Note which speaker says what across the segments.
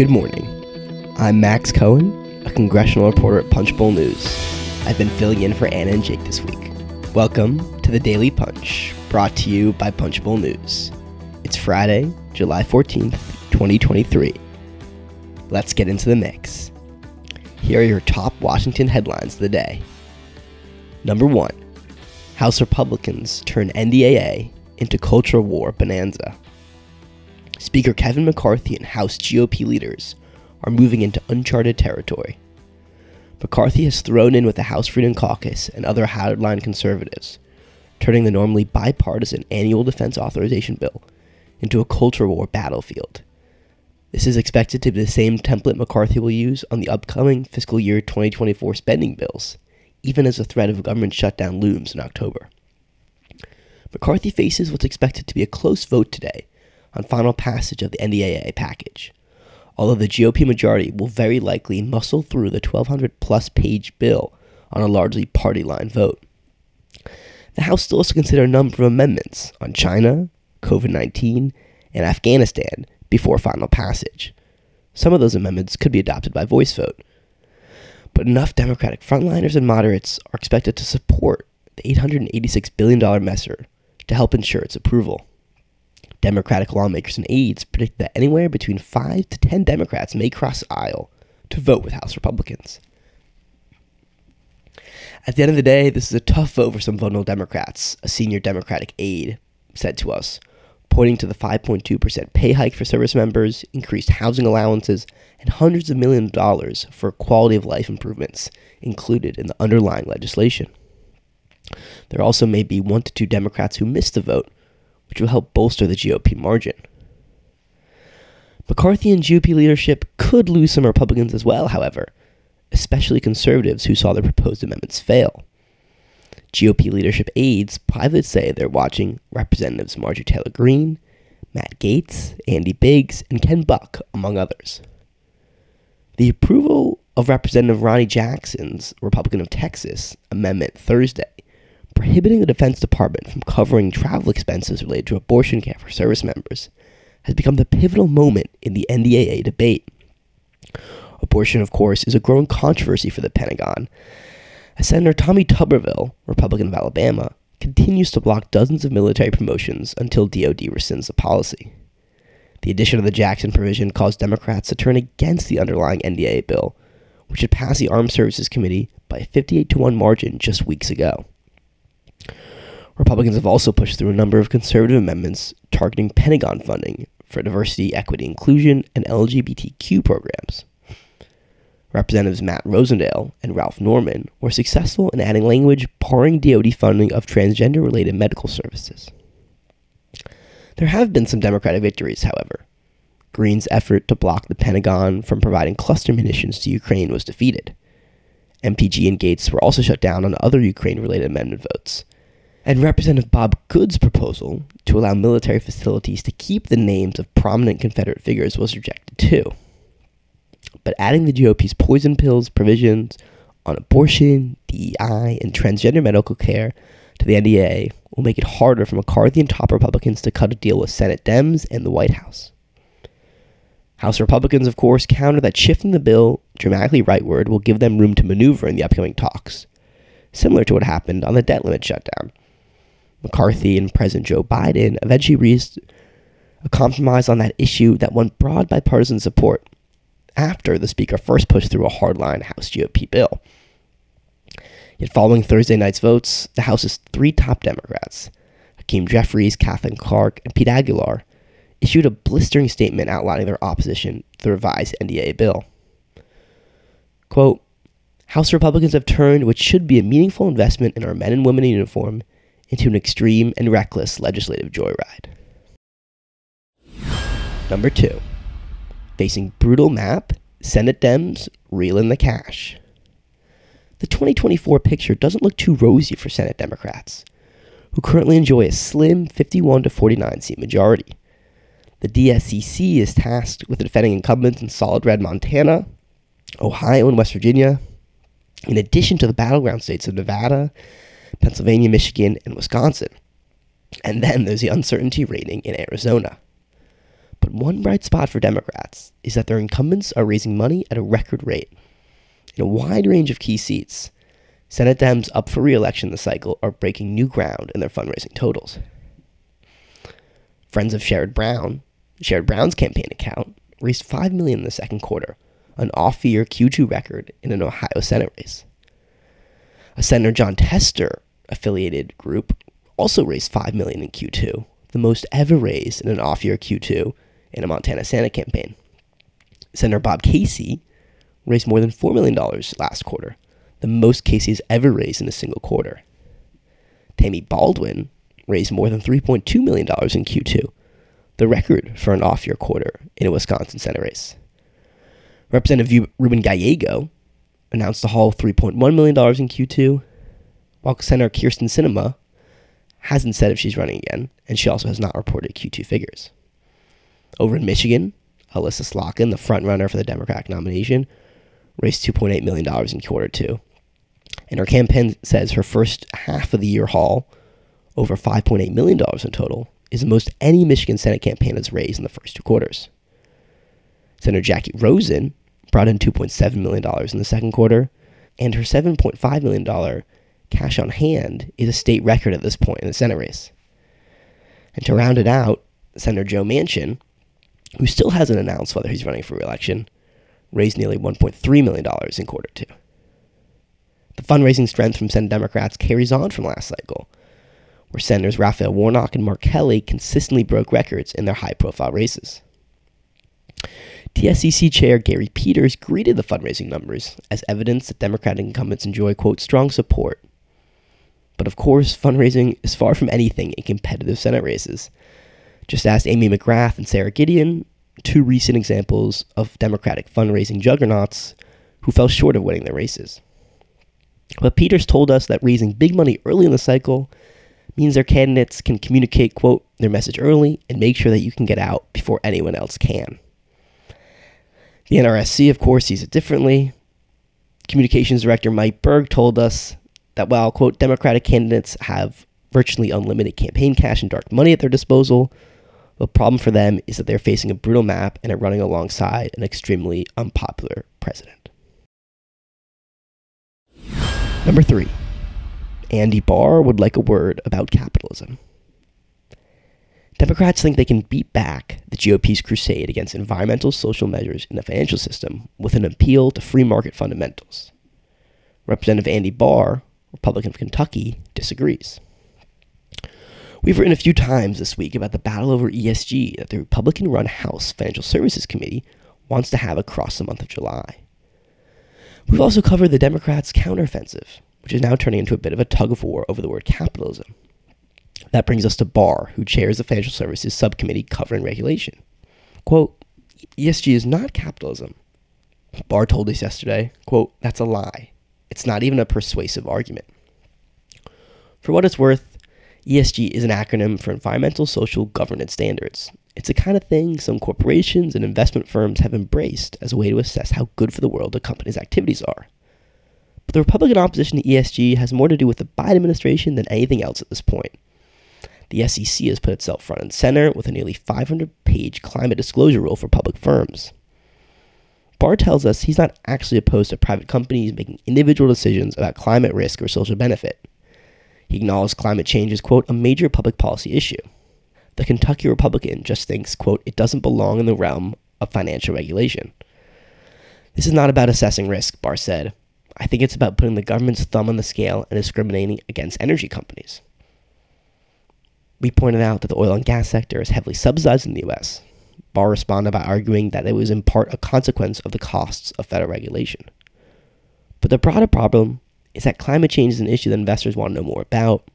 Speaker 1: Good morning. I'm Max Cohen, a congressional reporter at Punchbowl News. I've been filling in for Anna and Jake this week. Welcome to the Daily Punch, brought to you by Punchbowl News. It's Friday, July 14th, 2023. Let's get into the mix. Here are your top Washington headlines of the day. Number 1 House Republicans turn NDAA into culture war bonanza. Speaker Kevin McCarthy and House GOP leaders are moving into uncharted territory. McCarthy has thrown in with the House Freedom Caucus and other hardline conservatives, turning the normally bipartisan annual defense authorization bill into a culture war battlefield. This is expected to be the same template McCarthy will use on the upcoming fiscal year 2024 spending bills, even as the threat of a government shutdown looms in October. McCarthy faces what's expected to be a close vote today on final passage of the NDAA package, although the GOP majority will very likely muscle through the 1,200 plus page bill on a largely party line vote. The House still has to consider a number of amendments on China, COVID 19, and Afghanistan before final passage. Some of those amendments could be adopted by voice vote. But enough Democratic frontliners and moderates are expected to support the $886 billion messer to help ensure its approval. Democratic lawmakers and aides predict that anywhere between 5 to 10 Democrats may cross the aisle to vote with House Republicans. At the end of the day, this is a tough vote for some vulnerable Democrats, a senior Democratic aide said to us, pointing to the 5.2% pay hike for service members, increased housing allowances, and hundreds of millions of dollars for quality of life improvements included in the underlying legislation. There also may be one to two Democrats who missed the vote which will help bolster the GOP margin. McCarthy and GOP leadership could lose some Republicans as well, however, especially conservatives who saw their proposed amendments fail. GOP leadership aides privately say they're watching Representatives Marjorie Taylor Greene, Matt Gaetz, Andy Biggs, and Ken Buck, among others. The approval of Representative Ronny Jackson's, Republican of Texas, amendment Thursday prohibiting the Defense Department from covering travel expenses related to abortion care for service members has become the pivotal moment in the NDAA debate. Abortion, of course, is a growing controversy for the Pentagon. As Senator Tommy Tuberville, Republican of Alabama, continues to block dozens of military promotions until DoD rescinds the policy. The addition of the Jackson provision caused Democrats to turn against the underlying NDAA bill, which had passed the Armed Services Committee by a 58 to 1 margin just weeks ago. Republicans have also pushed through a number of conservative amendments targeting Pentagon funding for diversity, equity, inclusion, and LGBTQ programs. Representatives Matt Rosendale and Ralph Norman were successful in adding language barring DoD funding of transgender related medical services. There have been some Democratic victories, however. Greene's effort to block the Pentagon from providing cluster munitions to Ukraine was defeated. MTG and Gaetz were also shut down on other Ukraine related amendment votes, and Representative Bob Good's proposal to allow military facilities to keep the names of prominent Confederate figures was rejected too. But adding the GOP's poison pills provisions on abortion, DEI, and transgender medical care to the NDAA will make it harder for McCarthy and top Republicans to cut a deal with Senate Dems and the White House. House Republicans, of course, counter that shifting the bill dramatically rightward will give them room to maneuver in the upcoming talks, similar to what happened on the debt limit shutdown. McCarthy and President Joe Biden eventually reached a compromise on that issue that won broad bipartisan support after the Speaker first pushed through a hardline House GOP bill. Yet, following Thursday night's votes, the House's three top Democrats, Hakeem Jeffries, Katherine Clark, and Pete Aguilar, issued a blistering statement outlining their opposition to the revised NDAA bill. Quote, House Republicans have turned what should be a meaningful investment in our men and women in uniform into an extreme and reckless legislative joyride. Number two, facing brutal map, Senate Dems reel in the cash. The 2024 picture doesn't look too rosy for Senate Democrats, who currently enjoy a slim 51 to 49 seat majority. The DSCC is tasked with defending incumbents in solid red Montana, Ohio, and West Virginia, in addition to the battleground states of Nevada, Pennsylvania, Michigan, and Wisconsin. And then there's the uncertainty rating in Arizona. But one bright spot for Democrats is that their incumbents are raising money at a record rate. In a wide range of key seats, Senate Dems up for re election this cycle are breaking new ground in their fundraising totals. Friends of Sherrod Brown, Sherrod Brown's campaign account, raised 5 million in the second quarter, an off-year Q2 record in an Ohio Senate race. Senator Jon Tester affiliated group also raised 5 million in Q2, the most ever raised in an off-year Q2 in a Montana Senate campaign. Senator Bob Casey raised more than $4 million last quarter, the most Casey's ever raised in a single quarter. Tammy Baldwin raised more than $3.2 million in Q2, the record for an off year quarter in a Wisconsin Senate race. Representative Ruben Gallego announced a haul of $3.1 million in Q2, while Senator Kyrsten Sinema hasn't said if she's running again, and she also has not reported Q2 figures. Over in Michigan, Elissa Slotkin, the frontrunner for the Democratic nomination, raised $2.8 million in quarter two. And her campaign says her first half of the year haul, over $5.8 million in total, is the most any Michigan Senate campaign has raised in the first two quarters. Senator Jackie Rosen brought in $2.7 million in the second quarter, and her $7.5 million cash on hand is a state record at this point in the Senate race. And to round it out, Senator Joe Manchin, who still hasn't announced whether he's running for reelection, raised nearly $1.3 million in quarter two. The fundraising strength from Senate Democrats carries on from last cycle, where Senators Raphael Warnock and Mark Kelly consistently broke records in their high profile races. DSCC Chair Gary Peters greeted the fundraising numbers as evidence that Democratic incumbents enjoy, quote, strong support. But of course, fundraising is far from anything in competitive Senate races. Just ask Amy McGrath and Sara Gideon, two recent examples of Democratic fundraising juggernauts who fell short of winning their races. But Peters told us that raising big money early in the cycle means their candidates can communicate, quote, their message early and make sure that you can get out before anyone else can. The NRSC, of course, sees it differently. Communications Director Mike Berg told us that while, quote, Democratic candidates have virtually unlimited campaign cash and dark money at their disposal, the problem for them is that they're facing a brutal map and are running alongside an extremely unpopular president. Number three, Andy Barr would like a word about capitalism. Democrats think they can beat back the GOP's crusade against environmental social measures in the financial system with an appeal to free market fundamentals. Representative Andy Barr, Republican of Kentucky, disagrees. We've written a few times this week about the battle over ESG that the Republican run House Financial Services Committee wants to have across the month of July. We've also covered the Democrats' counteroffensive, which is now turning into a bit of a tug of war over the word capitalism. That brings us to Barr, who chairs the Financial Services Subcommittee covering regulation. Quote, ESG is not capitalism. Barr told us yesterday, quote, that's a lie. It's not even a persuasive argument. For what it's worth, ESG is an acronym for Environmental Social Governance Standards. It's the kind of thing some corporations and investment firms have embraced as a way to assess how good for the world a company's activities are. But the Republican opposition to ESG has more to do with the Biden administration than anything else at this point. The SEC has put itself front and center with a nearly 500 page climate disclosure rule for public firms. Barr tells us he's not actually opposed to private companies making individual decisions about climate risk or social benefit. He acknowledges climate change is, quote, a major public policy issue. The Kentucky Republican just thinks, quote, it doesn't belong in the realm of financial regulation. This is not about assessing risk, Barr said. I think it's about putting the government's thumb on the scale and discriminating against energy companies. We pointed out that the oil and gas sector is heavily subsidized in the US. Barr responded by arguing that it was in part a consequence of the costs of federal regulation. But the broader problem is that climate change is an issue that investors want to know more about,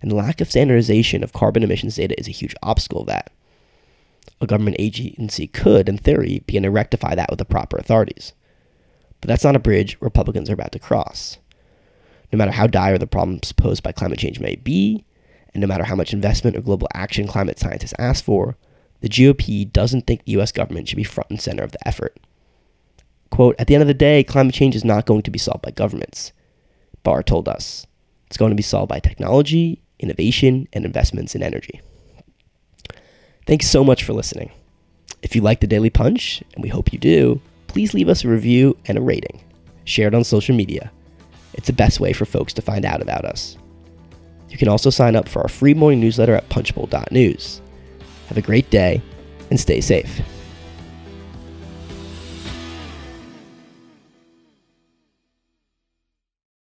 Speaker 1: and the lack of standardization of carbon emissions data is a huge obstacle of that. A government agency could, in theory, begin to rectify that with the proper authorities. But that's not a bridge Republicans are about to cross. No matter how dire the problems posed by climate change may be, and no matter how much investment or global action climate scientists ask for, the GOP doesn't think the US government should be front and center of the effort. Quote, at the end of the day, climate change is not going to be solved by governments. Barr told us. It's going to be solved by technology, innovation, and investments in energy. Thanks so much for listening. If you like the Daily Punch, and we hope you do, please leave us a review and a rating. Share it on social media. It's the best way for folks to find out about us. You can also sign up for our free morning newsletter at punchbowl.news. Have a great day and stay safe.